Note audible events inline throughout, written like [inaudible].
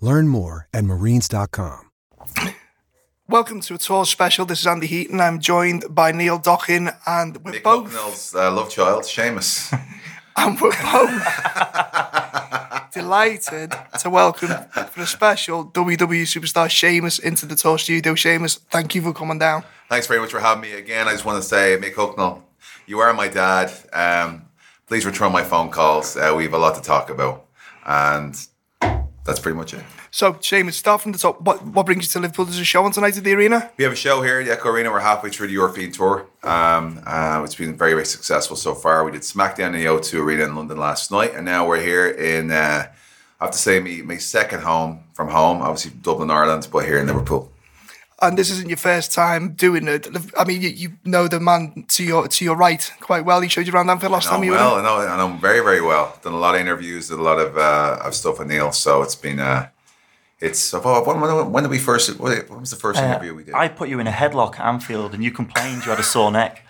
Learn more at marines.com. Welcome to a TAW special. This is Andy Heaton. I'm joined by Neil Docking, and we're Nick both Bucknell's uh, love child, Sheamus. [laughs] and we're both [laughs] delighted to welcome for a special WWE superstar Sheamus into the TAW studio. Sheamus, thank you for coming down. Thanks very much for having me again. I just want to say, Mick Hucknall, you are my dad. Um, please return my phone calls. Uh, we have a lot to talk about. And that's pretty much it. So, Sheamus, start from the top. What what brings you to Liverpool? There's a show on tonight at the arena. We have a show here at the Echo Arena. We're halfway through the European tour. Um, uh, it's been very, very successful so far. We did SmackDown in the O2 Arena in London last night, and now we're here in, uh, I have to say, my, my second home from home, obviously Dublin, Ireland, but here in Liverpool. And this isn't your first time doing it. I mean, you, you know the man to your to your right quite well. He showed you around Anfield last time know you well, were I know, I know him very, very well. Done a lot of interviews, did a lot of uh, of stuff with Neil. So it's been, uh, it's oh, when, when, when did we first? When was the first Uh, interview we did? I put you in a headlock at Anfield and you complained you had a sore neck.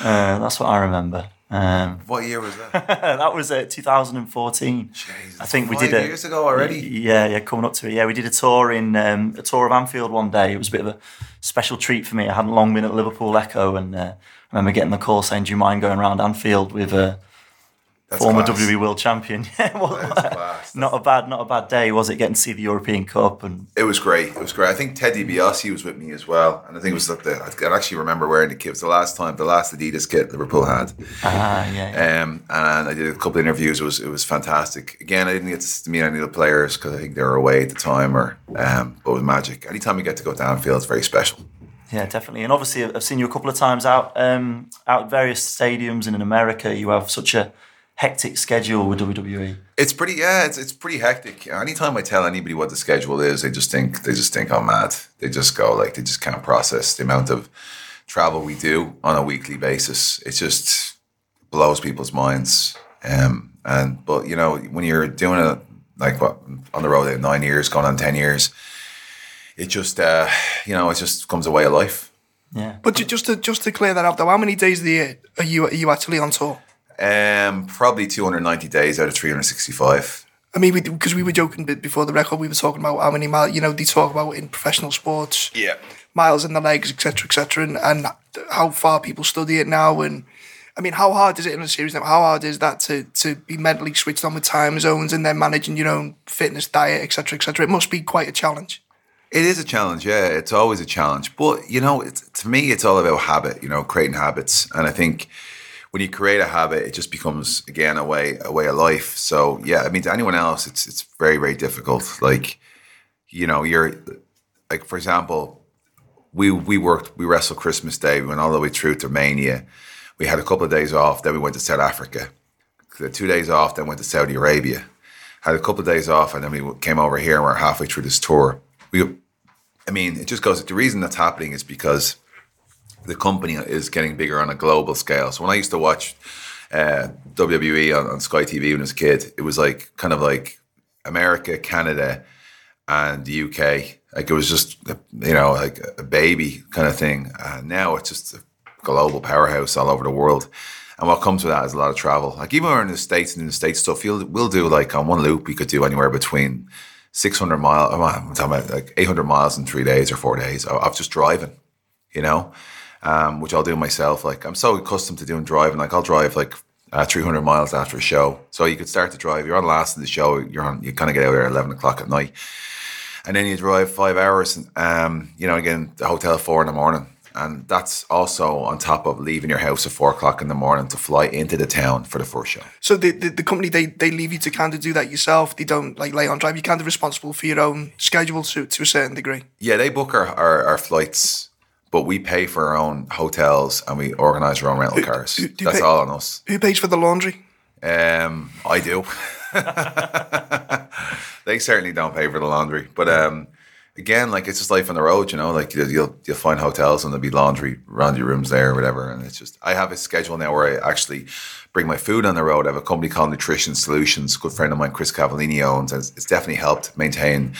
Uh, that's what I remember. Um, what year was that? [laughs] that was uh, 2014. I think we did a, years ago already? Yeah, yeah, coming up to it. Yeah, we did a tour in um, a tour of Anfield one day. It was a bit of a special treat for me. I hadn't long been at Liverpool Echo, and uh, I remember getting the call saying, "Do you mind going around Anfield with a That's former class. WWE World Champion?" [laughs] yeah, well, not a bad, not a bad day, was it? Getting to see the European Cup and It was great. It was great. I think Ted DiBiase was with me as well, and I think it was like the. I actually remember wearing the kit. It was the last time, the last Adidas kit Liverpool had. ah, yeah, yeah. Um, and I did a couple of interviews. It was it was fantastic. Again, I didn't get to meet any of the players because I think they were away at the time, or um, but it was magic. Anytime you get to go downfield, it's very special. Yeah, definitely. And obviously, I've seen you a couple of times out um, out at various stadiums and in America. You have such a hectic schedule with. WWE. It's pretty, yeah. It's it's pretty hectic. Anytime I tell anybody what the schedule is, they just think they just think I'm mad. They just go like they just can't process the amount of travel we do on a weekly basis. It just blows people's minds. Um, and but you know when you're doing it like what on the road at nine years, going on ten years, it just uh, you know it just becomes a way of life. Yeah. But just to just to clear that up, though, how many days of the year are you are you actually on tour? Um, probably 290 days out of 365. I mean, because we, were joking before the record, we were talking about how many miles, you know, they talk about in professional sports, Yeah. miles in the legs, etc., etc., and, and how far people study it now. And I mean, how hard is it in a series now? How hard is that to to be mentally switched on with time zones and then managing your own fitness, diet, etc., etc.? It must be quite a challenge. It is a challenge, yeah. It's always a challenge, but you know, it's, to me, it's all about habit. You know, creating habits, and I think when you create a habit, it just becomes again a way a way of life. So yeah, I mean, to anyone else, it's it's very very difficult. Like, you know, you're like for example, we we worked we wrestled Christmas Day. We went all the way through to Mania. We had a couple of days off. Then we went to South Africa. The two days off. Then went to Saudi Arabia. Had a couple of days off, and then we came over here. and We're halfway through this tour. We, I mean, it just goes. The reason that's happening is because the company is getting bigger on a global scale. So when I used to watch uh, WWE on, on Sky TV when I was a kid, it was like kind of like America, Canada, and the UK. Like it was just you know like a baby kind of thing. Uh, now it's just a global powerhouse all over the world. And what comes with that is a lot of travel. Like even in the states and in the states stuff, we'll, we'll do like on one loop we could do anywhere between 600 miles. I'm talking about like 800 miles in three days or four days of just driving. You know, um, which I'll do myself. Like I'm so accustomed to doing driving. Like I'll drive like uh, 300 miles after a show. So you could start to drive. You're on last of the show. You're on. You kind of get out there at 11 o'clock at night, and then you drive five hours. And, um, you know, again the hotel at four in the morning, and that's also on top of leaving your house at four o'clock in the morning to fly into the town for the first show. So the, the, the company they, they leave you to kind of do that yourself. They don't like lay on drive. You're kind of responsible for your own schedule to, to a certain degree. Yeah, they book our, our, our flights, but we pay for our own hotels and we organise our own rental cars. you That's pay- all on us. Who pays for the laundry? Um, I do. [laughs] they certainly don't pay for the laundry, but um, again, like it's just life on the road, you know. Like you'll you'll, you'll find hotels and there'll be laundry around your rooms there or whatever, and it's just I have a schedule now where I actually bring my food on the road. I have a company called Nutrition Solutions. A good friend of mine, Chris Cavallini, owns. And it's, it's definitely helped maintain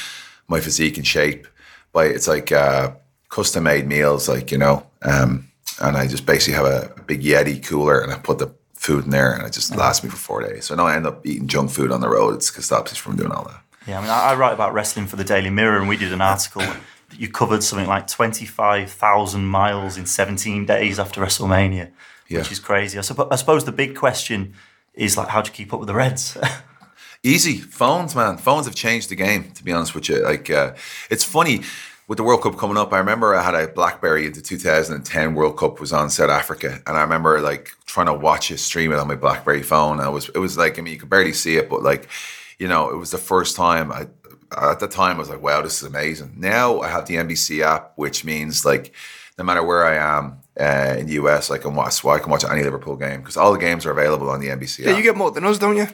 my physique and shape. But it's like uh, custom made meals, like you know. Um, and I just basically have a, a big Yeti cooler, and I put the food in there, and it just lasts me for four days. So now I end up eating junk food on the road. It's it stops us from doing all that. Yeah, I mean, I, write about wrestling for the Daily Mirror, and we did an article [laughs] that you covered something like 25,000 miles in 17 days after WrestleMania, Yeah. which is crazy. I, suppo- I suppose the big question is like, how do you keep up with the Reds? [laughs] Easy phones, man. Phones have changed the game. To be honest with you, like uh, it's funny with the World Cup coming up. I remember I had a BlackBerry in the 2010 World Cup was on South Africa, and I remember like trying to watch it, stream it on my BlackBerry phone. I was, it was like, I mean, you could barely see it, but like, you know, it was the first time. I at the time I was like, wow, this is amazing. Now I have the NBC app, which means like, no matter where I am. Uh, in the US, I can watch. Well, I can watch any Liverpool game because all the games are available on the NBC. Yeah, app. you get more than us, don't you?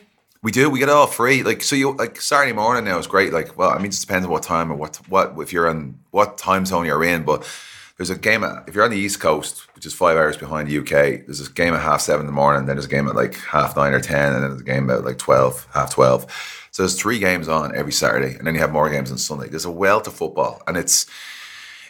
We do. We get it all free. Like so, you like Saturday morning now is great. Like, well, I mean, it just depends on what time or what what if you're in what time zone you're in. But there's a game at, if you're on the East Coast, which is five hours behind the UK. There's a game at half seven in the morning. Then there's a game at like half nine or ten, and then there's a game at like twelve, half twelve. So there's three games on every Saturday, and then you have more games on Sunday. There's a wealth of football, and it's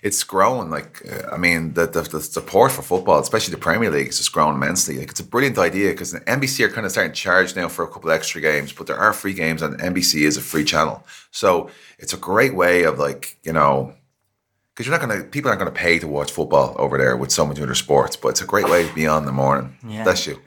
it's grown. Like, I mean, the, the, the support for football, especially the Premier League, has just grown immensely. Like, it's a brilliant idea because NBC are kind of starting to charge now for a couple of extra games, but there are free games, and NBC is a free channel. So it's a great way of like, you know, because you're not going to, people aren't going to pay to watch football over there with so many other sports, but it's a great way to be on in the morning. Yeah. Bless you.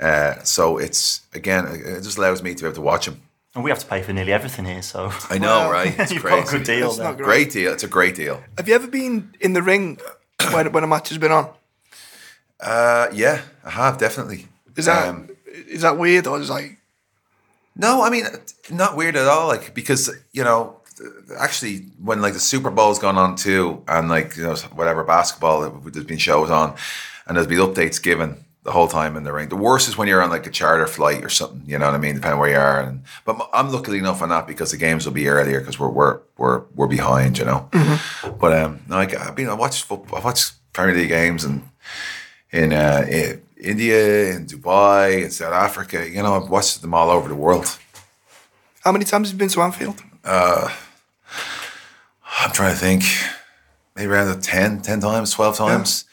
Uh, so it's again, it just allows me to be able to watch them. And we have to pay for nearly everything here, so [laughs] I know, Well, right? [laughs] It's you've crazy. got a good deal It's there. not great. Great deal. It's a great deal. Have you ever been in the ring [coughs] when, when a match has been on? Uh, yeah, I have definitely. Is that Um, is that weird or is like No, I mean, not weird at all. Like because you know, actually, when like the Super Bowl's gone on too, and like you know whatever basketball, there's been shows on, and there's been updates given the whole time in the ring. The worst is when you're on like a charter flight or something. You know what I mean? Depending where you are. And but I'm lucky enough on that because the games will be earlier because we're we're we're we're behind. You know. But um, no, I, I've been I watched football, I watched Premier League games and in, uh, in India, in Dubai, in South Africa. You know, I've watched them all over the world. how many times have you been to Anfield? Uh, I'm trying to think, maybe around 10, 10 times, 12 times.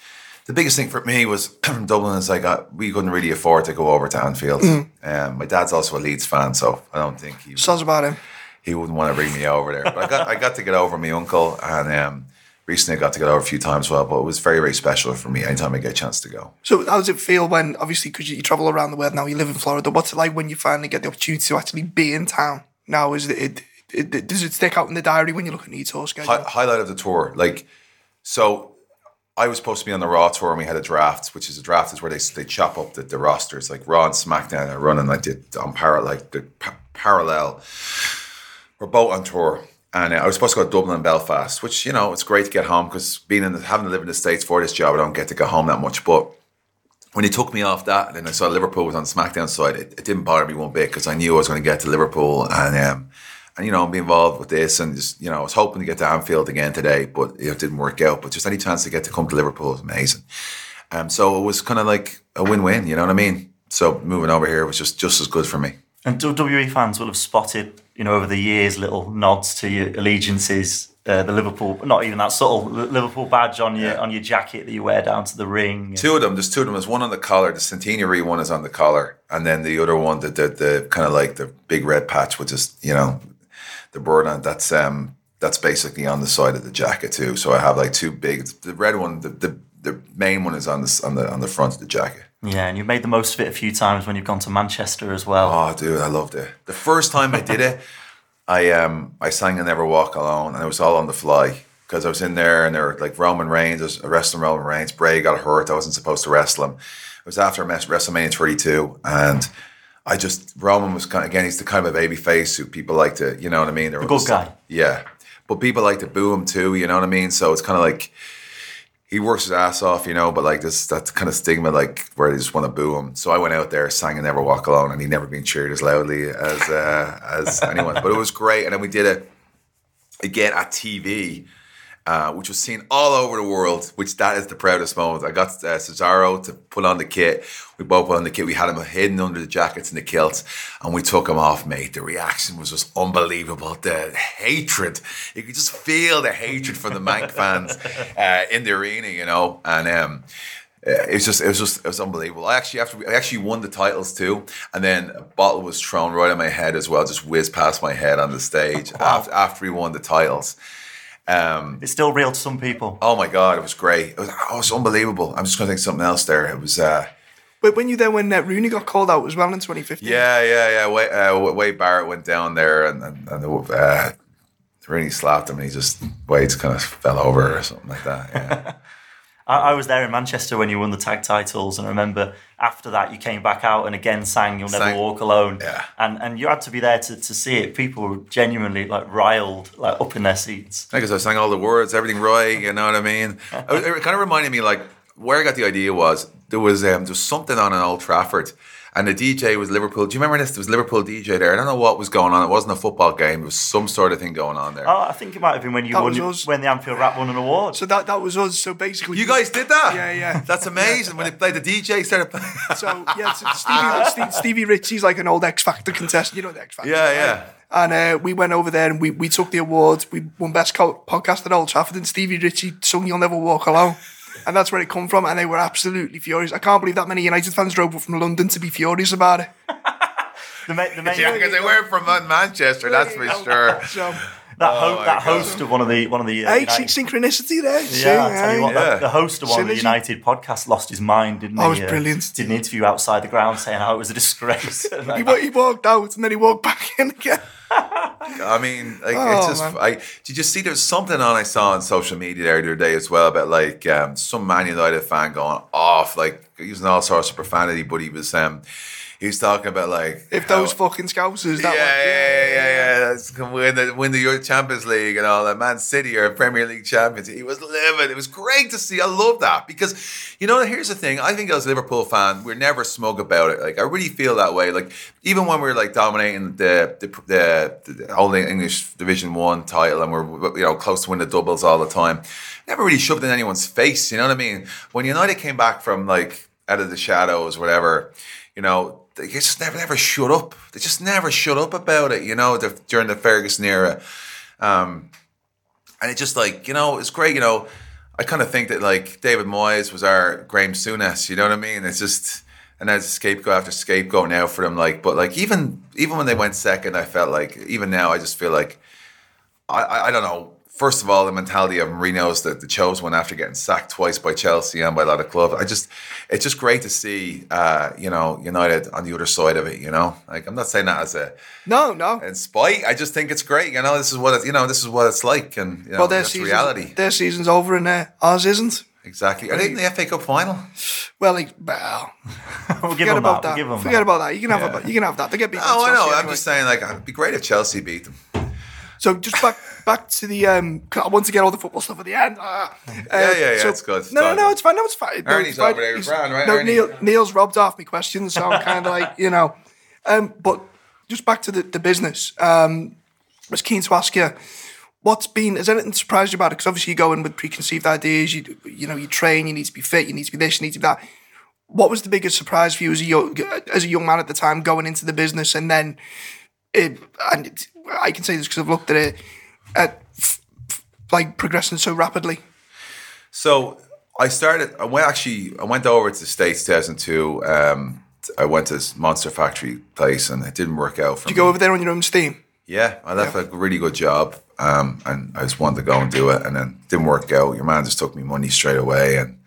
The biggest thing for me was from [clears throat] Dublin is like uh, we couldn't really afford to go over to Anfield. Um, my dad's also a Leeds fan, so I don't think he, Sounds about him. he wouldn't want to bring me over there. But I got I got to get over my uncle, and um, recently I got to get over a few times as well. But it was very very special for me anytime I get a chance to go. So how does it feel when, obviously, because you, you travel around the world now, you live in Florida. What's it like when you finally get the opportunity to actually be in town? Now, is it, it, it, does it stick out in the diary when you look at your tour schedule? Hi- highlight of the tour. Like, so I was supposed to be on the Raw tour and we had a draft, which is a draft is where they they chop up the, the rosters. Like Raw and SmackDown are running like did on parallel, like the pa- parallel. We're both on tour. And uh, I was supposed to go to Dublin and Belfast, which you know it's great to get home because being in the, having to live in the states for this job, I don't get to go home that much. But when he took me off that, and I saw Liverpool was on SmackDown side, it, it didn't bother me one bit because I knew I was going to get to Liverpool and um, you know be involved with this and just you know I was hoping to get to Anfield again today, but it didn't work out. But just any chance to get to come to Liverpool was amazing. Um, so it was kind of like a win-win, you know what I mean? So moving over here was just just as good for me. And WWE fans will have spotted, you know, over the years, little nods to your allegiances. Uh, the Liverpool, not even that subtle Li- Liverpool badge on your on your jacket that you wear down to the ring. Two of them. There's two of them. There's one on the collar. The centenary one is on the collar, and then the other one, the the, the kind of like the big red patch, which is you know the bird on. That's um that's basically on the side of the jacket too. So I have like two big. The red one, the the, the main one is on the on the on the front of the jacket. Yeah, and you've made the most of it a few times when you've gone to Manchester as well. Oh, dude, I loved it. The first time I did it, I um I sang "I Never Walk Alone," and it was all on the fly. because I was in there and they were like Roman Reigns, I was wrestling Roman Reigns. Bray got hurt. I wasn't supposed to wrestle him. It was after WrestleMania 32, and I just Roman was kind of, again. He's the kind of a baby face who people like to, you know what I mean. They're The good guy. Yeah, but people like to boo him too. You know what I mean. So it's kind of like he works his ass off, you know, but like this that kind of stigma, like where they just want to boo him. So I went out there, sang and Never Walk Alone, and he never been cheered as loudly as uh, as anyone. But it was great, and then we did it again at TV. Uh, which was seen all over the world, which that is the proudest moment. I got uh, Cesaro to put on the kit. We both put on the kit. We had him hidden under the jackets and the kilts, and we took him off, mate. The reaction was just unbelievable. The hatred, you could just feel the hatred from the Manc [laughs] fans uh, in the arena, you know, and um, it was just it was just it was unbelievable. I actually after I actually won the titles too, and then a bottle was thrown right on my head as well, just whizzed past my head on the stage after after we won the titles. Um, It's still real to some people. oh my god, it was great. It was, oh, it was unbelievable. I'm just going to think of something else there. It was. Uh, But when you there when uh, Rooney got called out as well in 2015. Yeah, yeah, yeah. Wade, uh, Wade Barrett went down there and and, and uh, really slapped him, and he just Wade kind of fell over or something like that. Yeah, [laughs] I, I was there in Manchester when you won the tag titles, and I remember after that you came back out and again sang "You'll Never Sang- Walk Alone." Yeah. and and you had to be there to, to see it. People were genuinely like riled, like up in their seats. because I sang all the words, everything right. You know what I mean? [laughs] it, it kind of reminded me like where I got the idea was there was um, there was something on an Old Trafford. And the DJ was Liverpool. Do you remember this? There was Liverpool DJ there. I don't know what was going on. It wasn't a football game. It was some sort of thing going on there. Oh, I think it might have been when you That won was when the Anfield Rap won an award. So that that was us. So basically, You guys did that? Yeah, yeah. [laughs] That's amazing. When they played the DJ, started playing. [laughs] So yeah, so Stevie, [laughs] Stevie, Stevi Ritchie's like an old X Factor contestant. You know the X Factor. Yeah, right? yeah. And uh, we went over there and we, we took the awards. We won best co- podcast at Old Trafford, and Stevi Ritchie sung "You'll Never Walk Alone," and that's where it come from. And they were absolutely furious. I can't believe that many United fans drove up from London to be furious about it. [laughs] The, ma- the main, Yeah, because they were from Manchester, that's for sure. [laughs] So, that, ho- Oh my that host of one of the one of the uh, hey, United- synchronicity there. See, Yeah, I tell you what, Yeah. the, the host of one of the United podcasts lost his mind, didn't Oh, he? it was Uh, brilliant. Did an interview outside the ground saying how it was a disgrace. And [laughs] He, he walked out and then he walked back in again. I mean, like Oh, it's just. man. I did you see? There's something on I saw on social media the other day as well about like um, some Man United fan going off, like using all sorts of profanity, but he was um, he was talking about like If those how- fucking scousers, yeah, that yeah, one, yeah, yeah, yeah, That's come win the win the Champions League and all that. Man City are Premier League champions. He was living. It was great to see. I love that because you know. Here's the thing. I think as a Liverpool fan, we're never smug about it. Like I really feel that way. Like even when we're like dominating the the the, the whole English Division One title and we're you know close to win the doubles all the time, never really shoved in anyone's face. You know what I mean? When United came back from like out of the shadows, whatever, you know, they just never, never shut up. They just never shut up about it, you know, the, during the Ferguson era. Um, and it just like, you know, it's great, you know. I kind of think that like David Moyes was our Graham Souness, you know what I mean? It's just, and as scapegoat after scapegoat now for them, like, but like even even when they went second, I felt like even now I just feel like I, I, I don't know. First of all, the mentality of Mourinho's the, the chosen one after getting sacked twice by Chelsea and by a lot of clubs. I just, it's just great to see, uh, you know, United on the other side of it. You know, like I'm not saying that as a No, no. in spite. I just think it's great. You know, this is what it, you know, this is what it's like, and you know, well, their season's, reality. Their season's over and uh, ours isn't. Exactly. Are they in the FA Cup final? Well, like, well, [laughs] we'll give forget them about that. that. We'll give them forget that. about that. You can have a, you can have that. They get beat. Oh, I know. Chelsea I'm just saying, like, it'd be great if Chelsea beat them. So just back back to the um. I want to get all the football stuff at the end. Ah. Uh, yeah, yeah, it's good. It's No, no, no, it's fine. No, it's fine. No, Ernie's it's fine. over there with He's- Fran, right, No, Ernie? Neil, Neil's robbed off me questions, so I'm kind of like you know. Um, but just back to the, the business. Um, I was keen to ask you, what's been has anything surprised you about it? Because obviously you go in with preconceived ideas. You you know you train. You need to be fit. You need to be this. You need to be that. What was the biggest surprise for you as a young as a young man at the time going into the business and then it, and it, I can say this because I've looked at it at f- f- like progressing so rapidly. So I started. I went actually. I went over to the states 2002. Um, I went to this Monster Factory place, and it didn't work out for You me. go over there on your own steam. Yeah, I left a really good job, um, and I just wanted to go and do it, and then didn't work out. Your man just took me money straight away, and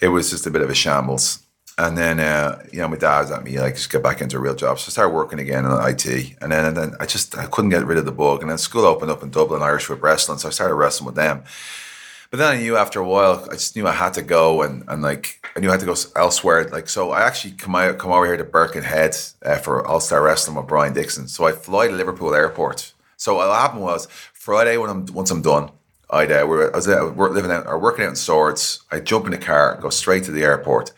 it was just a bit of a shambles. And then, uh, you know, my dad was at me like, just get back into a real job. So I started working again in IT. And then, and then I just, I couldn't get rid of the bug. And then school opened up in Dublin, Irish Whip Wrestling. So I started wrestling with them. But then I knew after a while, I just knew I had to go and, and like, I knew I had to go elsewhere. Like, so I actually come out, come over here to Birkenhead uh, for All Star Wrestling with Brian Dixon. So I fly to Liverpool Airport. So what happened was Friday when I'm once I'm done, I'd uh, we're, I was uh, living out or working out in Swords. I'd jump in the car, go straight to the airport,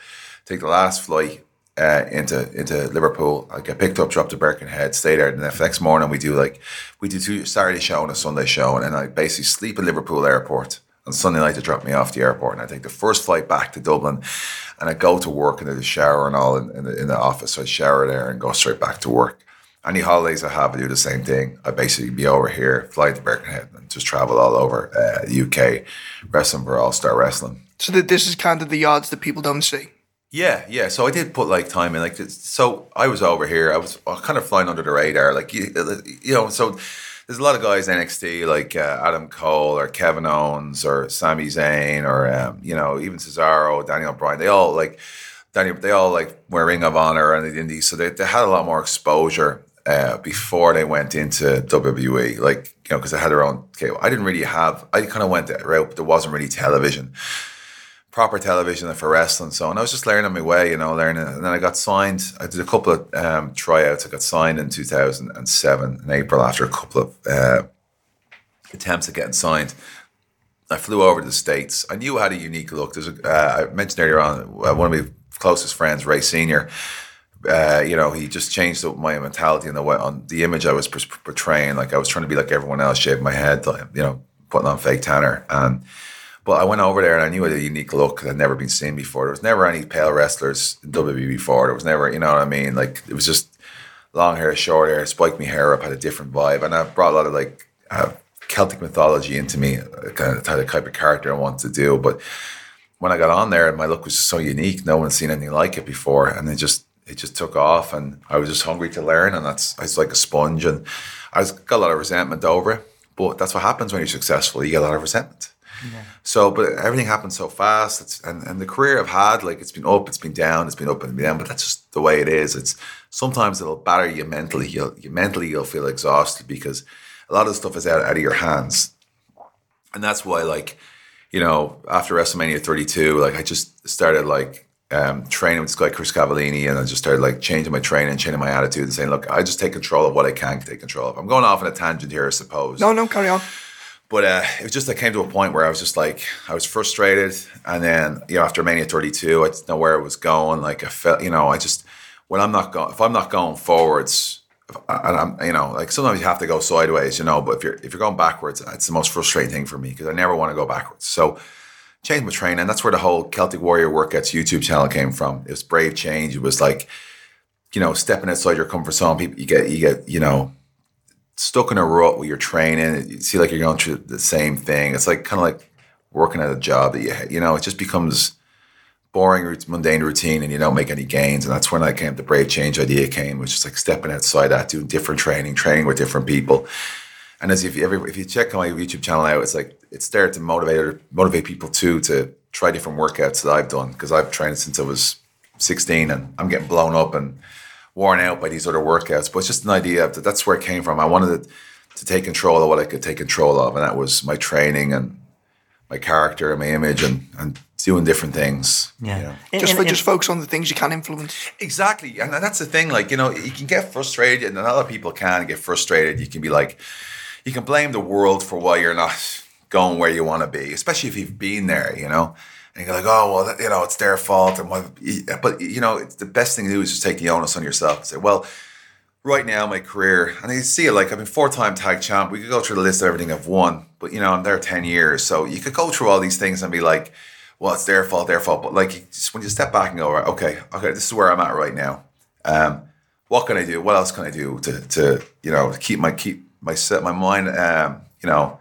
take the last flight uh, into into Liverpool. I get picked up, dropped to Birkenhead, stay there. And the next morning we do like we do two Saturday show and a Sunday show, and then I basically sleep at Liverpool Airport on Sunday night to drop me off the airport, and I take the first flight back to Dublin, and I go to work and there's a shower and all in, in, the, in the office. So I shower there and go straight back to work. Any holidays I have, I do the same thing. I basically be over here, fly to Birkenhead, and just travel all over uh, the UK, wrestling for All Star Wrestling. So that this is kind of the odds that people don't see. Yeah, yeah. So I did put like time in, like so. I was over here. I was kind of flying under the radar, like you, you know. So there's a lot of guys NXT like uh, Adam Cole or Kevin Owens or Sami Zayn or um, you know even Cesaro, Daniel Bryan. They all like Daniel. They all like wear Ring of Honor and the Indies, so they, they had a lot more exposure uh, before they went into WWE. Like you know because they had their own cable. I didn't really have. I kind of went that route, but there wasn't really television proper television and for wrestling. So, and I was just learning on my way, you know, learning. And then I got signed. I did a couple of um, tryouts. I got signed in 2007 in April after a couple of uh, attempts at getting signed. I flew over to the States. I knew I had a unique look. There's a, uh, I mentioned earlier on, uh, one of my closest friends, Ray Senior, uh, you know, he just changed my mentality and the way on the image I was portraying. Like I was trying to be like everyone else, shaving my head, you know, putting on fake tanner. And but I went over there and I knew it had a unique look that had never been seen before. There was never any pale wrestlers in WWE before. There was never, you know what I mean? Like it was just long hair, short hair, spiked me hair up, had a different vibe. And I brought a lot of like uh, Celtic mythology into me, kind of the type of character I wanted to do. But when I got on there, my look was just so unique. No one's seen anything like it before. And it just, it just took off and I was just hungry to learn. And that's, I was like a sponge and I got a lot of resentment over it. But that's what happens when you're successful. You get a lot of resentment. So, but everything happened so fast. It's, and, and the career I've had, like it's been up, it's been down, it's been up and down. But that's just the way it is. It's sometimes it'll batter you mentally. You'll you mentally you'll feel exhausted because a lot of stuff is out, out of your hands. And that's why, like, you know, after WrestleMania 32, like I just started like um, training with this guy Chris Cavallini, and I just started like changing my training, changing my attitude, and saying, "Look, I just take control of what I can take control of." I'm going off on a tangent here, I suppose. No, no, carry on. But uh, it was just I came to a point where I was just like I was frustrated, and then you know after Mania 32, I didn't know where it was going. Like I felt, you know, I just when I'm not going, if I'm not going forwards, and I'm, you know, like sometimes you have to go sideways, you know. But if you're if you're going backwards, it's the most frustrating thing for me because I never want to go backwards. So changed my training. That's where the whole Celtic Warrior Workouts YouTube channel came from. It was brave change. It was like, you know, stepping outside your comfort zone. People, you get, you get, you know, stuck in a rut with your training. You see like you're going through the same thing. It's like kind of like working at a job that you you know it just becomes boring, mundane routine, and you don't make any gains. And that's when I came. The brave change idea came, which is like stepping outside that, doing different training, training with different people. And as if you ever, if you check my YouTube channel out, it's like it's there to motivate motivate people too to try different workouts that I've done because I've trained since I was 16 and I'm getting blown up and worn out by these other workouts. But it's just an idea that that's where it came from. I wanted to, to take control of what I could take control of, and that was my training and my character and my image and, and doing different things. Yeah. you know. In- Just in- for, in- just focus on the things you can influence. Exactly. And that's the thing. Like, you know, you can get frustrated, and a lot of people can get frustrated. You can be like, you can blame the world for why you're not going where you want to be, especially if you've been there, you know? And you're like, oh, well, you know, it's their fault. And what, but, you know, it's the best thing to do is just take the onus on yourself and say, well, right now, my career, and you see it like I've been four time tag champ. We could go through the list of everything I've won, but, you know, I'm there 10 years. So you could go through all these things and be like, well, it's their fault, their fault. But like, just, when you step back and go, right, okay, okay, this is where I'm at right now. Um, what can I do? What else can I do to, to you know, keep my keep my set my mind, um, you know,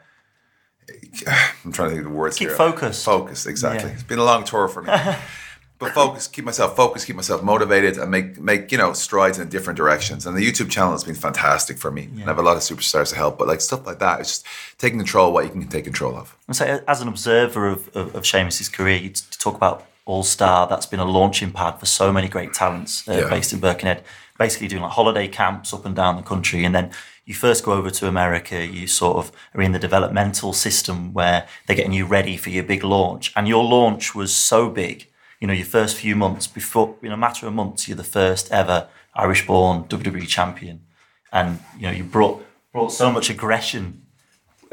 I'm trying to think of the words Keep here. focused. Focus, exactly. Yeah. It's been a long tour for me. [laughs] but focus, keep myself focused, keep myself motivated, and make make you know strides in different directions. And the YouTube channel has been fantastic for me. And I have a lot of superstars to help, but like stuff like that, it's just taking control of what you can take control of. And so, as an observer of, of, of Sheamus's career, you talk about All Star. That's been a launching pad for so many great talents uh, Yeah. based in Birkenhead. Basically, doing like holiday camps up and down the country, and then you first go over to America. You sort of are in the developmental system where they're getting you ready for your big launch, and your launch was so big. You know, your first few months before, in a matter of months, you're the first ever Irish-born WWE champion, and you know you brought brought so much aggression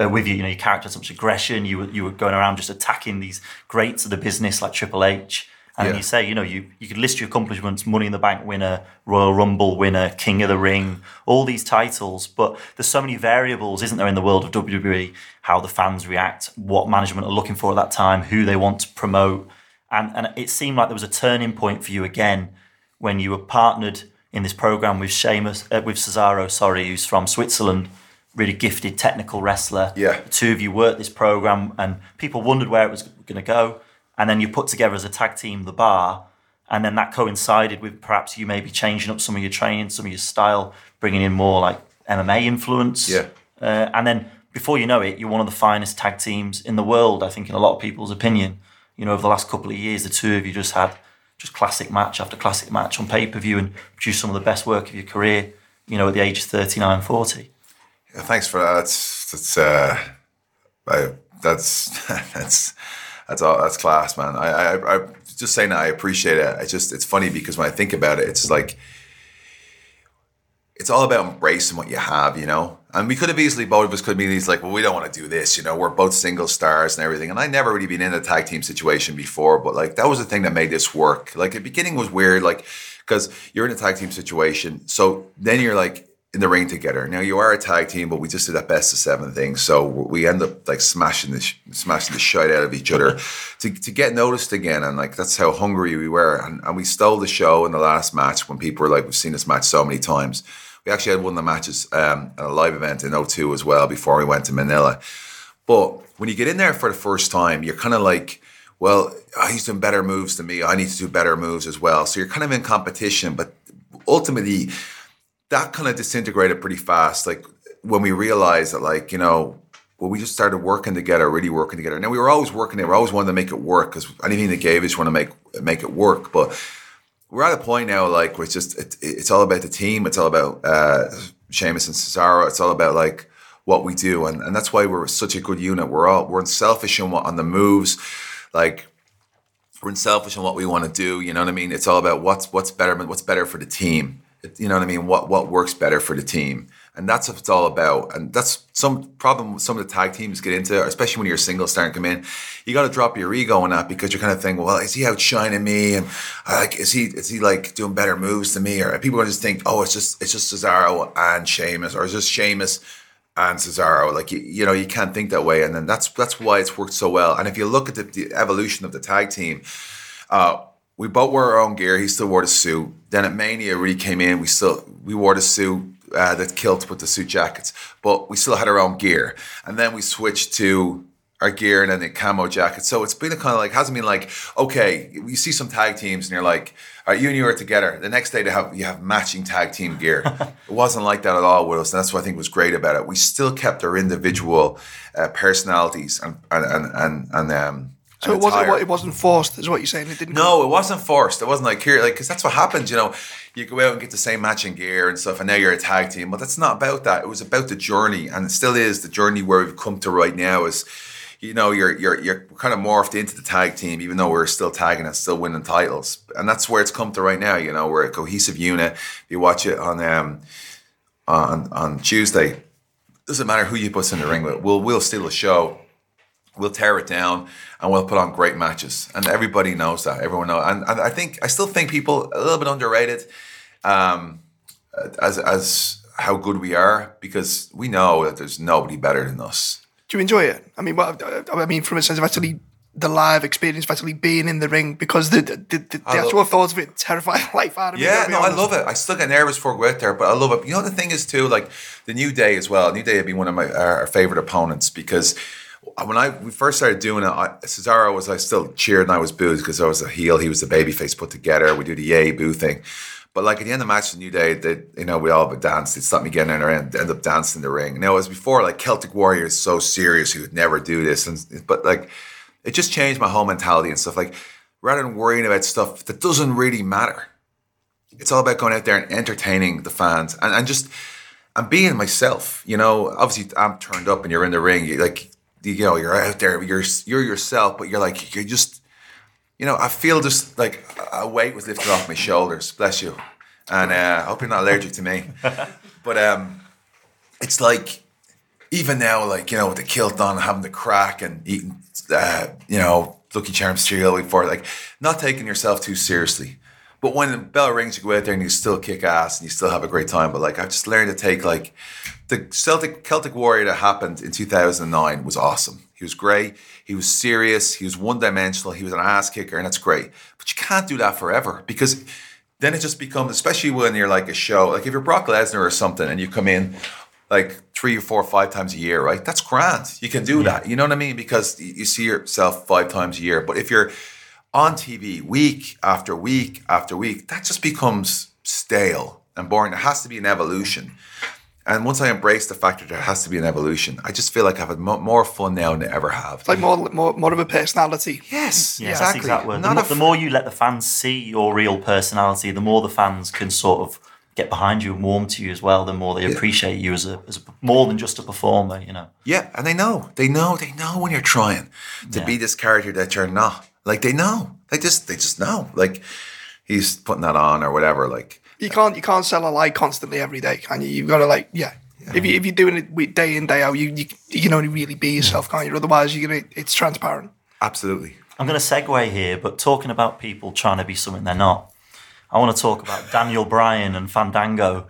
uh, with you. You know, your character had so much aggression. You were you were going around just attacking these greats of the business like Triple H. And Yeah. you say, you know, you, you could list your accomplishments: Money in the Bank winner, Royal Rumble winner, King of the Ring, all these titles. But there's so many variables, isn't there, in the world of WWE? How the fans react, what management are looking for at that time, who they want to promote, and and it seemed like there was a turning point for you again when you were partnered in this program with Sheamus, uh, with Cesaro, sorry, who's from Switzerland, really gifted technical wrestler. Yeah. The two of you worked this program, and people wondered where it was going to go. And then you put together as a tag team the bar, and then that coincided with perhaps you maybe changing up some of your training, some of your style, bringing in more like MMA influence. Yeah. Uh, and then before you know it, you're one of the finest tag teams in the world. I think, in a lot of people's opinion. You know, over the last couple of years, the two of you just had just classic match after classic match on pay per view and produced some of the best work of your career. You know, at the age of 39, 40. Yeah, thanks for that. That's that's uh, I, that's [laughs] that's that's all that's class, man. I, I I just saying that I appreciate it. I just it's funny because when I think about it, it's like it's all about embracing what you have, you know. And we could have easily both of us could be these like, well, we don't want to do this, you know. We're both single stars and everything. And I never really been in a tag team situation before, but like that was the thing that made this work. Like the beginning was weird, like because you're in a tag team situation, so then you're like in the ring together. Now you are a tag team, but we just did that best of seven thing, so we end up like smashing the smashing the shit out of each other [laughs] to to get noticed again. And like that's how hungry we were, and, and we stole the show in the last match when people were like, we've seen this match so many times. We actually had one of the matches um, at a live event in 02 as well before we went to Manila. But when you get in there for the first time, you're kind of like, well, oh, he's doing better moves than me. I need to do better moves as well. So you're kind of in competition. But ultimately, that kind of disintegrated pretty fast. Like when we realized that, like, you know, well, we just started working together, really working together. Now we were always working there. We always wanted to make it work because anything they gave us, want to make make it work. But we're at a point now, like, where it's just it, it's all about the team. It's all about uh, Sheamus and Cesaro. It's all about like what we do, and and that's why we're such a good unit. We're all we're unselfish on what on the moves, like we're unselfish on what we want to do. You know what I mean? It's all about what's what's better what's better for the team. You know what I mean? What what works better for the team, and that's what it's all about. And that's some problem some of the tag teams get into, especially when you're single starting to come in. You got to drop your ego on that because you're kind of thinking, well, is he outshining me? And uh, like, is he is he like doing better moves than me? Or people are just think, oh, it's just it's just Cesaro and Sheamus, or it's just Sheamus and Cesaro. Like you, you know, you can't think that way, and then that's that's why it's worked so well. And if you look at the, the evolution of the tag team, uh, we both wore our own gear. He still wore the suit. Then at Mania, really came in. We still we wore the suit, uh, the kilt with the suit jackets, but we still had our own gear. And then we switched to our gear and then the camo jacket. So it's been a kind of like hasn't been like okay. You see some tag teams and you're like, all right, you and you are together. The next day they have you have matching tag team gear. [laughs] it wasn't like that at all with us. And that's what I think was great about it. We still kept our individual uh, personalities and and and and, and um. So it wasn't attire. it wasn't forced, is what you're saying. It didn't. No, it wasn't forced. It wasn't like here, like because that's what happens. You know, you go out and get the same matching gear and stuff, and now you're a tag team. But that's not about that. It was about the journey, and it still is the journey where we've come to right now. Is you know, you're you're you're kind of morphed into the tag team, even though we're still tagging and still winning titles, and that's where it's come to right now. You know, we're a cohesive unit. You watch it on um on on Tuesday. Doesn't matter who you put in the ring with. We'll we'll steal a show we'll tear it down and we'll put on great matches. And everybody knows that. Everyone knows and, and i think i still think people a little bit underrated um, as as how good we are because we know that there's nobody better than us. Do you enjoy it? I mean, what I mean, from a sense of actually the live experience of actually being in the ring, because the the, the, the actual thoughts of it terrify life out of me. yeah no i love it. I still get nervous before we go out there but i love it. You know the thing is too like the new day as well. New day would be one of my our favorite opponents because when I we first started doing it, I, Cesaro was I still cheered and I was booed because I was a heel, he was the babyface put together. We do the yay boo thing, but like at the end of the match, the New Day, they you know we all but danced. They stopped me getting in there end up dancing in the ring. Now as before, like Celtic Warrior is so serious, he would never do this, and but like it just changed my whole mentality and stuff. Like rather than worrying about stuff that doesn't really matter. It's all about going out there and entertaining the fans and, and just and being myself. You know, obviously I'm turned up and you're in the ring. You like you know you're out there. You're you're yourself, but you're like you're just you know I feel just like a weight was lifted off my shoulders. Bless you. And uh, I hope you're not allergic to me. [laughs] but um, it's like even now, like you know, with the kilt on, having the crack and eating, uh, you know, Lucky Charms cereal before, like not taking yourself too seriously. But when the bell rings, you go out there and you still kick ass and you still have a great time. But like I've just learned to take like the Celtic Celtic Warrior that happened in 2009 was awesome. He was great. He was serious. He was one dimensional. He was an ass kicker, and that's great. But you can't do that forever because then it just becomes, especially when you're like a show, like if you're Brock Lesnar or something, and you come in like three or four or five times a year, right? That's grand. You can do yeah. that. You know what I mean? Because you see yourself five times a year. But if you're on TV week after week after week, that just becomes stale and boring. There has to be an evolution. And once I embrace the fact that there has to be an evolution, I just feel like I've had more fun now than I ever have. It's like more, more, more of a personality. Yes, yeah, exactly. That's exactly. The, the more you let the fans see your real personality, the more the fans can sort of get behind you and warm to you as well, the more they yeah. appreciate you as a, as a more than just a performer, you know. Yeah, and they know, they know, they know when you're trying to yeah. be this character that you're not. Like they know, they just, they just know. Like he's putting that on or whatever. Like you can't, you can't sell a lie constantly every day, can you? You've got to like, yeah. yeah. If you if you're doing it day in day out, you you, you can only really be yourself, can't you? Otherwise, you're gonna it's transparent. Absolutely. I'm going to segue here, but talking about people trying to be something they're not. I want to talk about Daniel Bryan and Fandango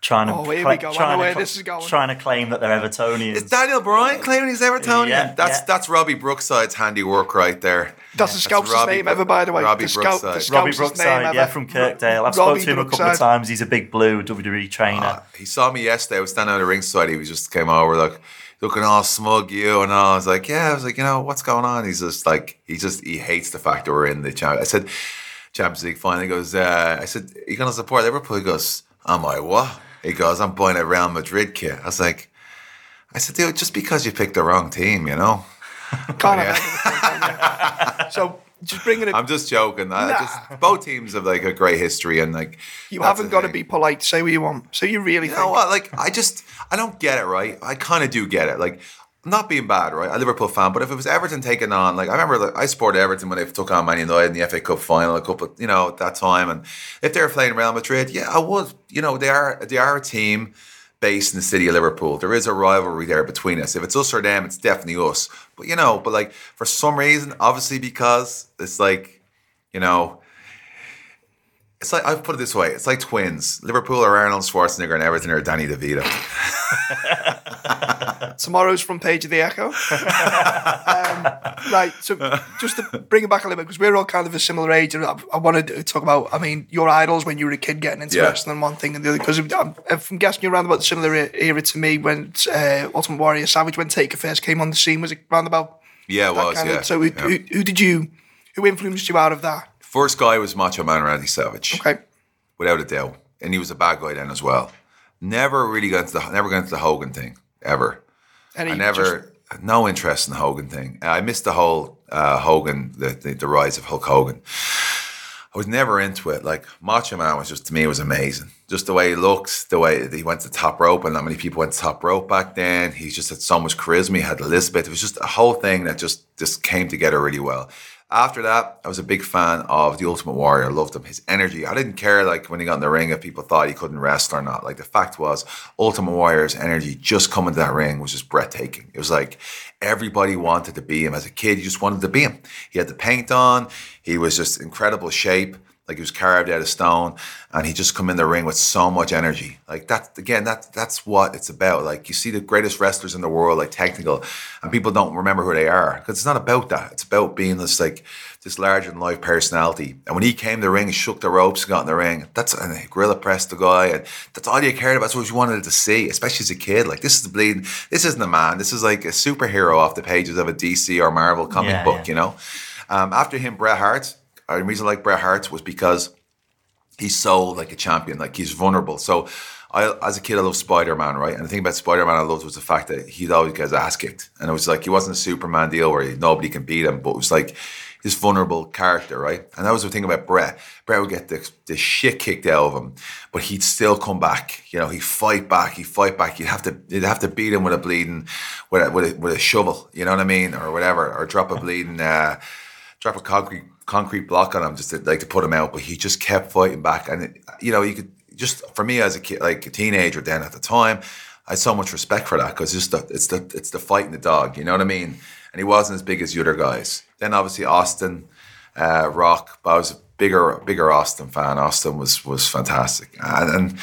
trying to, oh, here we go. Trying, to, this is going. trying to claim that they're Evertonians. Is Daniel Bryan claiming he's Evertonian? Yeah, that's yeah. that's Robbie Brookside's handiwork right there. That's the scout's name ever, by the way. Robbie the Brookside. the Robbie Brookside, yeah, from Kirkdale. I've spoken to him a couple of times. He's a big blue WWE trainer. Uh, he saw me yesterday. I was standing on the ringside. He was just came over like looking all smug, you and all. I was like, yeah. I was like, you know, what's going on? He's just like, he just he hates the fact that we're in the champ. I said, Champions League final. He goes, uh, I said, you gonna support Liverpool? He goes, am I what? He goes, I'm buying a Real Madrid kit. I was like, I said, dude, just because you picked the wrong team, you know. [laughs] Can't [laughs] so just bringing it. I'm just joking. Nah. Just, both teams have like a great history, and like you haven't got to be polite. Say what you want. So you really you think? know what? Like I just I don't get it. Right? I kind of do get it. Like not being bad, right? A Liverpool fan, but if it was Everton taking on, like I remember, like, I supported Everton when they took on Man United in the FA Cup final a couple, you know, at that time, and if they were playing Real Madrid, yeah, I would. You know, they are they are a team based in the city of Liverpool. There is a rivalry there between us. If it's us or them, it's definitely us. But you know, but like for some reason, obviously because it's like, you know, it's like I've put it this way: it's like twins. Liverpool are Arnold Schwarzenegger, and Everton are Danny DeVito. [laughs] Tomorrow's front page of the Echo. um, right. So just to bring it back a little bit, because we're all kind of a similar age, and I, I wanted to talk about. I mean, your idols when you were a kid getting into yeah. wrestling, one thing and the other. Because I'm, I'm, guessing you're around about the similar era to me when uh, Ultimate Warrior Savage, when Taker first came on the scene, was it round about? Yeah, it was. Yeah. Of, so who, yeah. who, who did you? Who influenced you out of that? First guy was Macho Man Randy Savage. Okay. Without a doubt. And he was a bad guy then as well. Never really got into the never got into the Hogan thing. Ever. I never just... no interest in the Hogan thing. I missed the whole uh, Hogan, the, the, the rise of Hulk Hogan. I was never into it. Like Macho Man was just to me was amazing. Just the way he looked, the way he went to top rope, and not many people went to top rope back then. He just had so much charisma. He had Elizabeth. It was just a whole thing that just just came together really well. After that, I was a big fan of the Ultimate Warrior. I loved him, his energy. I didn't care like when he got in the ring if people thought he couldn't wrestle or not. Like the fact was, Ultimate Warrior's energy just coming to that ring was just breathtaking. It was like everybody wanted to be him. As a kid, you just wanted to be him. He had the paint on. He was just incredible shape like he was carved out of stone and he just come in the ring with so much energy. Like that again that that's what it's about. Like you see the greatest wrestlers in the world like technical and people don't remember who they are because it's not about that. It's about being this like this larger than life personality. And when he came to the ring he shook the ropes and got in the ring. That's and he gorilla pressed the guy and that's all you cared about. That's what you wanted to see especially as a kid. Like this is the bleeding this isn't a man. This is like a superhero off the pages of a DC or Marvel comic yeah, book yeah. you know? Um, after him Bret Hart the reason I like Bret Hart was because he's so like a champion, like he's vulnerable. So I, as a kid, I loved Spider Man, right? And the thing about Spider Man I loved was the fact that he'd always get his ass kicked, and it was like he wasn't a Superman deal where he, nobody can beat him, but it was like his vulnerable character, right? And that was the thing about Bret. Bret would get the, the shit kicked out of him, but he'd still come back. You know, he'd fight back. He'd fight back. You'd have to you'd have to beat him with a bleeding with a, with a, with a shovel. You know what I mean, or whatever, or drop a bleeding uh, drop a concrete concrete block on him just to like to put him out. But he just kept fighting back, and it, you know, you could just for me as a kid, like a teenager then at the time. I had so much respect for that because it's the it's the it's the fighting the dog, you know what I mean? And he wasn't as big as the other guys. Then obviously Austin, uh, Rock, but I was a bigger bigger Austin fan. Austin was was fantastic, and, and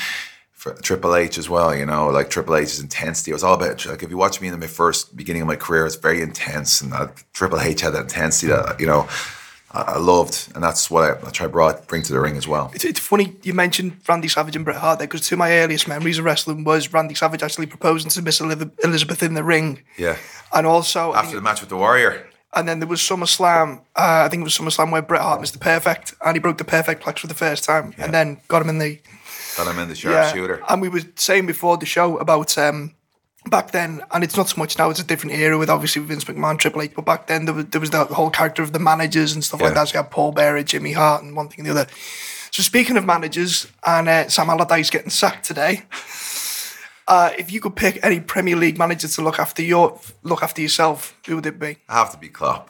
for Triple H as well. You know, like Triple H's intensity. It was all about like if you watch me in my first beginning of my career, it's very intense, and Triple H had that intensity that you know. I loved, and that's what I, I try brought bring to the ring as well. It's, it's funny you mentioned Randy Savage and Bret Hart there because two of my earliest memories of wrestling was Randy Savage actually proposing to Miss Elizabeth in the ring, Yeah, and also I after the match with the Warrior, and then there was SummerSlam. Uh, I think it was SummerSlam where Bret Hart missed the perfect, and he broke the perfect plex for the first time, and then got him in the got him in the sharpshooter. And we were saying before the show about um, back then, and it's not so much now. It's a different era with obviously Vince McMahon, Triple H. But back then there was there was the whole character of the managers and stuff like that. So you had Paul Bearer, Jimmy Hart, and one thing and the other. So speaking of managers, and uh, Sam Allardyce getting sacked today. [laughs] Uh, if you could pick any Premier League manager to look after your look after yourself, who would it be? I have to be Klopp.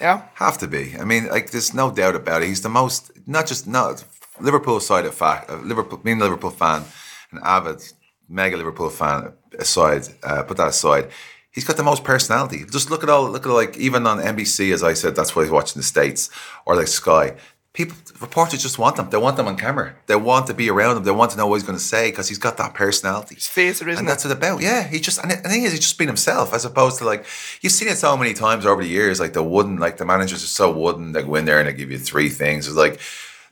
Yeah, Have to be. I mean, like, there's no doubt about it. He's the most, not just not Liverpool side of fact. Uh, Liverpool, being a Liverpool fan, an avid, mega Liverpool fan aside, uh, put that aside. He's got the most personality. Just look at all, look at like even on NBC, as I said, that's why he's watching the states or like Sky. People, reporters just want them. They want them on camera. They want to be around him. They want to know what he's going to say because he's got that personality. His face, isn't And it? that's what it's about. Yeah, he just and the thing is, he's just been himself as opposed to like you've seen it so many times over the years. Like the wooden, like the managers are so wooden. They go in there and they give you three things. It's like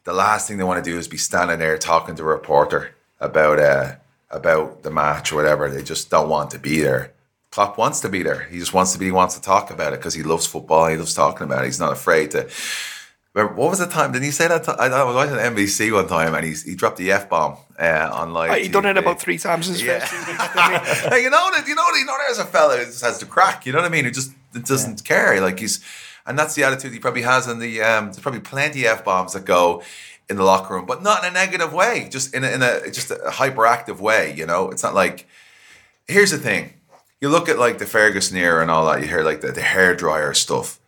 the last thing they want to do is be standing there talking to a reporter about uh about the match or whatever. They just don't want to be there. Klopp wants to be there. He just wants to be. He wants to talk about it because he loves football. He loves talking about it. He's not afraid to. Remember, what was the time? Did he say that? I was watching NBC one time and he's, he dropped the f bomb uh, on live. Uh, he done it about three times in Yeah. weeks. Hey, [laughs] you know that you know you know there's a fella who just has the crack. You know what I mean? Who just doesn't care. Like he's, and that's the attitude he probably has in the. Um, there's probably plenty f bombs that go in the locker room, but not in a negative way. Just in a, in a just a hyperactive way. You know, it's not like. Here's the thing: you look at like the Ferguson era and all that. You hear like the, the hair dryer stuff.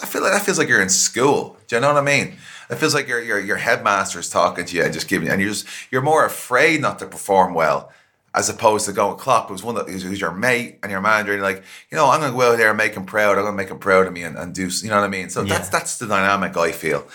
I feel like that feels like you're in school. Do you know what I mean? It feels like your your your headmaster is talking to you and just giving, and you're just you're more afraid not to perform well, as opposed to going Klopp, who's one that who's, your mate and your manager, and you're like, you know, I'm gonna go out there and make him proud. I'm gonna make him proud of me and, and do, you know what I mean? So that's that's the dynamic I feel,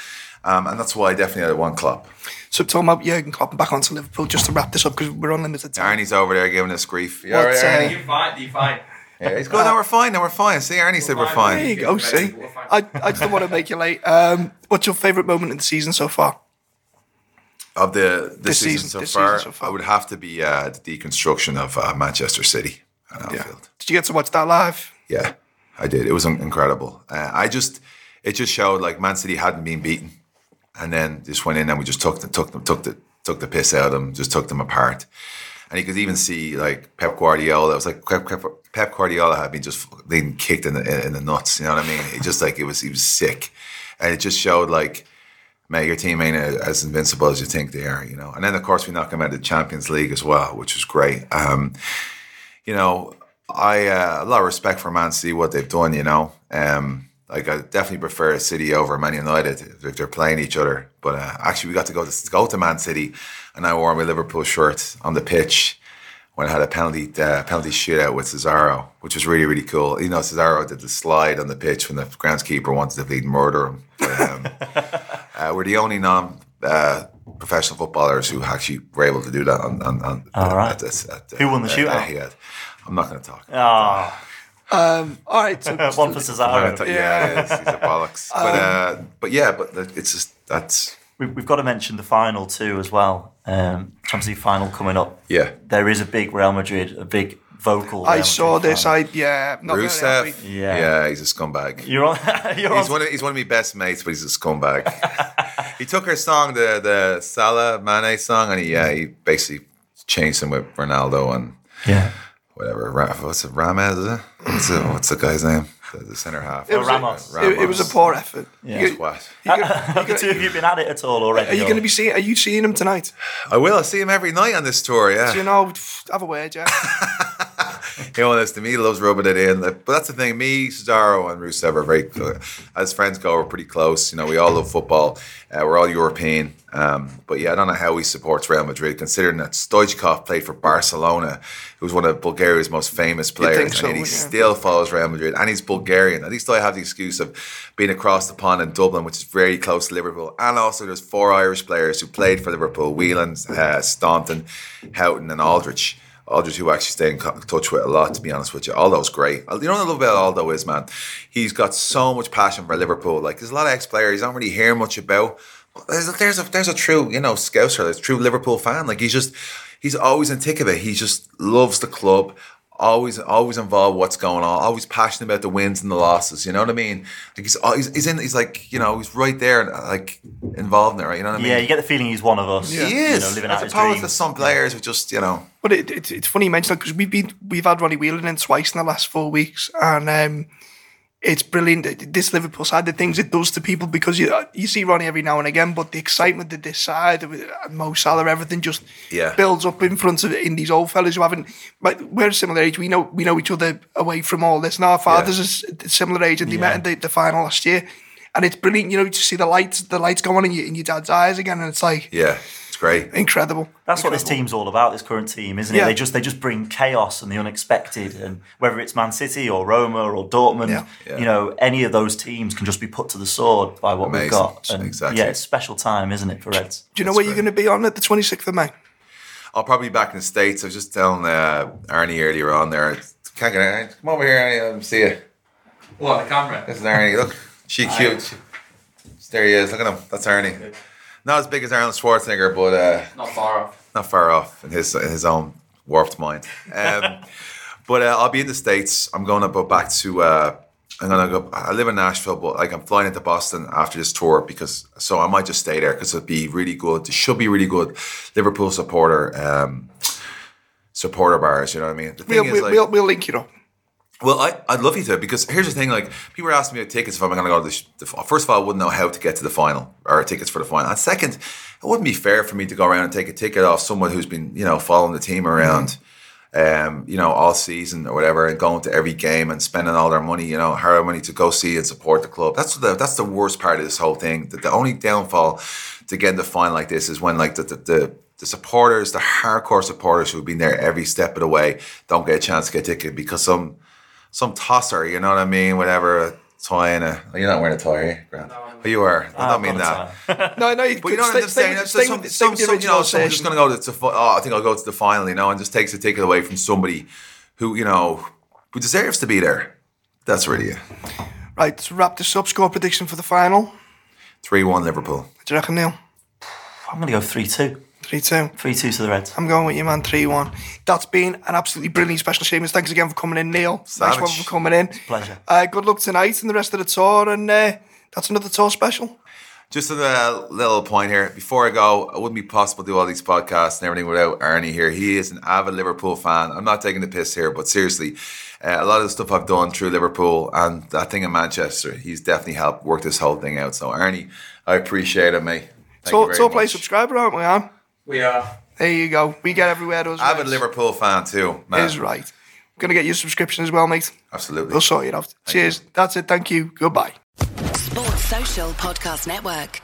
um, and that's why I definitely want Klopp. So talking about Jurgen Klopp and back onto Liverpool, just to wrap this up because we're on limited time. Arnie's over there giving us grief. You all right, uh, Arnie? You fine? You fine? Yeah, he's good. No, we're fine. No, we're fine. See, Arnie said we're fine. There you go. See, I, I just don't want to make you late. Um, what's your favourite moment in the season so far? Of the this, This season, season- so, this far, season so far. I would have to be uh, the deconstruction of uh, Manchester City and Anfield. Did you get to watch that live? Yeah, I did. It was incredible. Uh, I just, it just showed like Man City hadn't been beaten, and then just went in and we just took the, took them, took the, took the piss out of them, just took them apart. And you could even see like Pep Guardiola. It was like Pep, Pep, Pep Guardiola had been just being kicked in the in the nuts. You know what I mean? It just like it was he was sick, and it just showed like. Mate, your team ain't as invincible as you think they are, you know. And then, of course, we knocked them out of the Champions League as well, which was great. Um, you know, I uh, a lot of respect for Man City what they've done. You know, um, like I definitely prefer City over Man United if, they're playing each other. But uh, actually, we got to go to go to Man City, and I wore my Liverpool shirt on the pitch when I had a penalty uh, penalty shootout with Cesaro, which was really really cool. You know, Cesaro did the slide on the pitch when the groundskeeper wanted to bleed murder him. But, um, [laughs] uh, we're the only non. Uh, professional footballers who actually were able to do that on, on, on All right. at this, at, Who won the uh, shootout? I'm not going to talk. Ah, All right. So [laughs] one for I'm Cesaro. ta- yeah, it's, it's a bollocks. but uh, but yeah, but that- it's just that's We- We've got to mention the final too as well. Um, Champions League final coming up. yeah. There is a big Real Madrid, a big vocal. I saw Madrid this. fan. I yeah. Not Rusev, happy. Yeah. yeah, he's a scumbag. You're on. [laughs] You're He's on. one of he's one of my best mates, but he's a scumbag. [laughs] he took her song, the the Salah Mane song, and he yeah he basically changed him with Ronaldo and yeah. Whatever. What's it? Rames? Is it? Mm-hmm. What's, the, guy's name? The, the center half. It was, Ramos. a, it, it was a poor effort. Yeah. You, What? you gonna- [laughs] Have the two of you been at it at all already? are you going to be seeing? Are you seeing him tonight? I will. I see him every night on this tour. Yeah. Do you know? Have a word, yeah. [laughs] [laughs] Know, this to me, he loves rubbing it in. But that's the thing. Me, Cesaro, and Rusev are very, as friends go, we're pretty close. You know, we all love football. Uh, we're all European. Um, but yeah, I don't know how he supports Real Madrid, considering that Stoichkov played for Barcelona, who's one of Bulgaria's most famous players, so, and he yeah. still follows Real Madrid, and he's Bulgarian. At least I have the excuse of being across the pond in Dublin, which is very close to Liverpool. And also, there's four Irish players who played for Liverpool: Whelan, uh, Staunton, Houghton, and Aldridge. Aldridge, who I actually stay in touch with a lot, to be honest with you. Aldo's great. You know what I love about Aldo is, man, he's got so much passion for Liverpool. Like, there's a lot of ex-players you don't really hear much about. But There's a, there's a there's a true, you know, scouser, there's a true Liverpool fan. Like, he's just, he's always in tick of it. He just loves the club. Always, always involved what's going on. Always passionate about the wins and the losses. You know what I mean? Like he's, oh, he's, he's in. He's like, you know, he's right there, like involved in it. Right? You know what I mean? Yeah, you get the feeling he's one of us. he You is. know, living out As his opposed to some players who just, you know, But it, it, it's funny you mention that because we've been we've had Ronnie Whelan in twice in the last four weeks, and um, it's brilliant. This Liverpool side, the things it does to people because you you see Ronnie every now and again, but the excitement that this side, Mo Salah, everything just Yeah. builds up in front of in these old fellas who haven't. But we're a similar age. We know we know each other away from all this. And our fathers is a similar age, and they met in the, the final last year. And it's brilliant, you know, to see the lights, the lights go on in your, in your dad's eyes again, and it's like yeah, great. incredible. That's what this team's all about. This current team, isn't it? Yeah. They just they just bring chaos and the unexpected, and whether it's Man City or Roma or Dortmund, Yeah. Yeah. you know, any of those teams can just be put to the sword by what we've got. And Exactly. Yeah, it's special time, isn't it, for Reds? Do you know where you're going to be on at the 26th of May? I'll probably be back in the States. I was just telling uh, Arnie earlier on there. Can't get Arnie. Come over here, Arnie. Let me see you. What, the camera? This is Arnie. Look, she cute. There he is. Look at him. That's Arnie. Not as big as Arnold Schwarzenegger, but uh, Not far off. not far off in his in his own warped mind. Um, [laughs] but uh, I'll be in the states. I'm going to go back to. Uh, I'm gonna go. I live in Nashville, but like I'm flying into Boston after this tour because so I might just stay there because it'll be really good. It should be really good. Liverpool supporter. Um, supporter bars, you know what I mean? The thing We'll, is, we'll, like, we'll, we'll link you up. Well, I, I'd love you to because here's the thing: like people are asking me about tickets if I'm going to go to the, the. First of all, I wouldn't know how to get to the final or tickets for the final. And second, it wouldn't be fair for me to go around and take a ticket off someone who's been, you know, following the team around, um, you know, all season or whatever, and going to every game and spending all their money, you know, hard money to go see and support the club. That's the that's the worst part of this whole thing. That the only downfall to getting the final like this is when like the the, the the supporters, the hardcore supporters who've been there every step of the way, don't get a chance to get a ticket because some some tosser, you know what I mean? Whatever, a tie and a. You're not wearing a toy, are you, Grant? Oh, you are. I ah, don't mean that. a [laughs] time. No, no, you But you know what stay, I'm stay saying? It's stay some, stay some, some, you original know, someone's just going to go to, to, fi- oh, I think I'll go to the final, you know, and just takes a ticket away from somebody who, you know, who deserves to be there. That's really it. Right, to wrap this up, score prediction for the final. 3 1 Liverpool. What do you reckon, Neil? I'm going to go 3 2. 3 2. 3 2 to the Reds. I'm going with you, man. 3 1. That's been an absolutely brilliant special Sheamus. Thanks again for coming in, Neil. Nice Savage. one for coming in. pleasure. Uh, good luck tonight and the rest of the tour. And uh, that's another TAW special. Just a little point here. Before I go, it wouldn't be possible to do all these podcasts and everything without Ernie here. He is an avid Liverpool fan. I'm not taking the piss here, but seriously, uh, a lot of the stuff I've done through Liverpool and that thing in Manchester, he's definitely helped work this whole thing out. So, Ernie, I appreciate it, mate. Thank you Tour, very TAW play subscriber, aren't we, Anne? We are. There you go. We get everywhere those Avid a Liverpool fan too, man. Is right. I'm going to get your subscription as well, mate. Absolutely. We'll sort it out. Cheers. That's it. Thank you. Goodbye. Sports Social Podcast Network.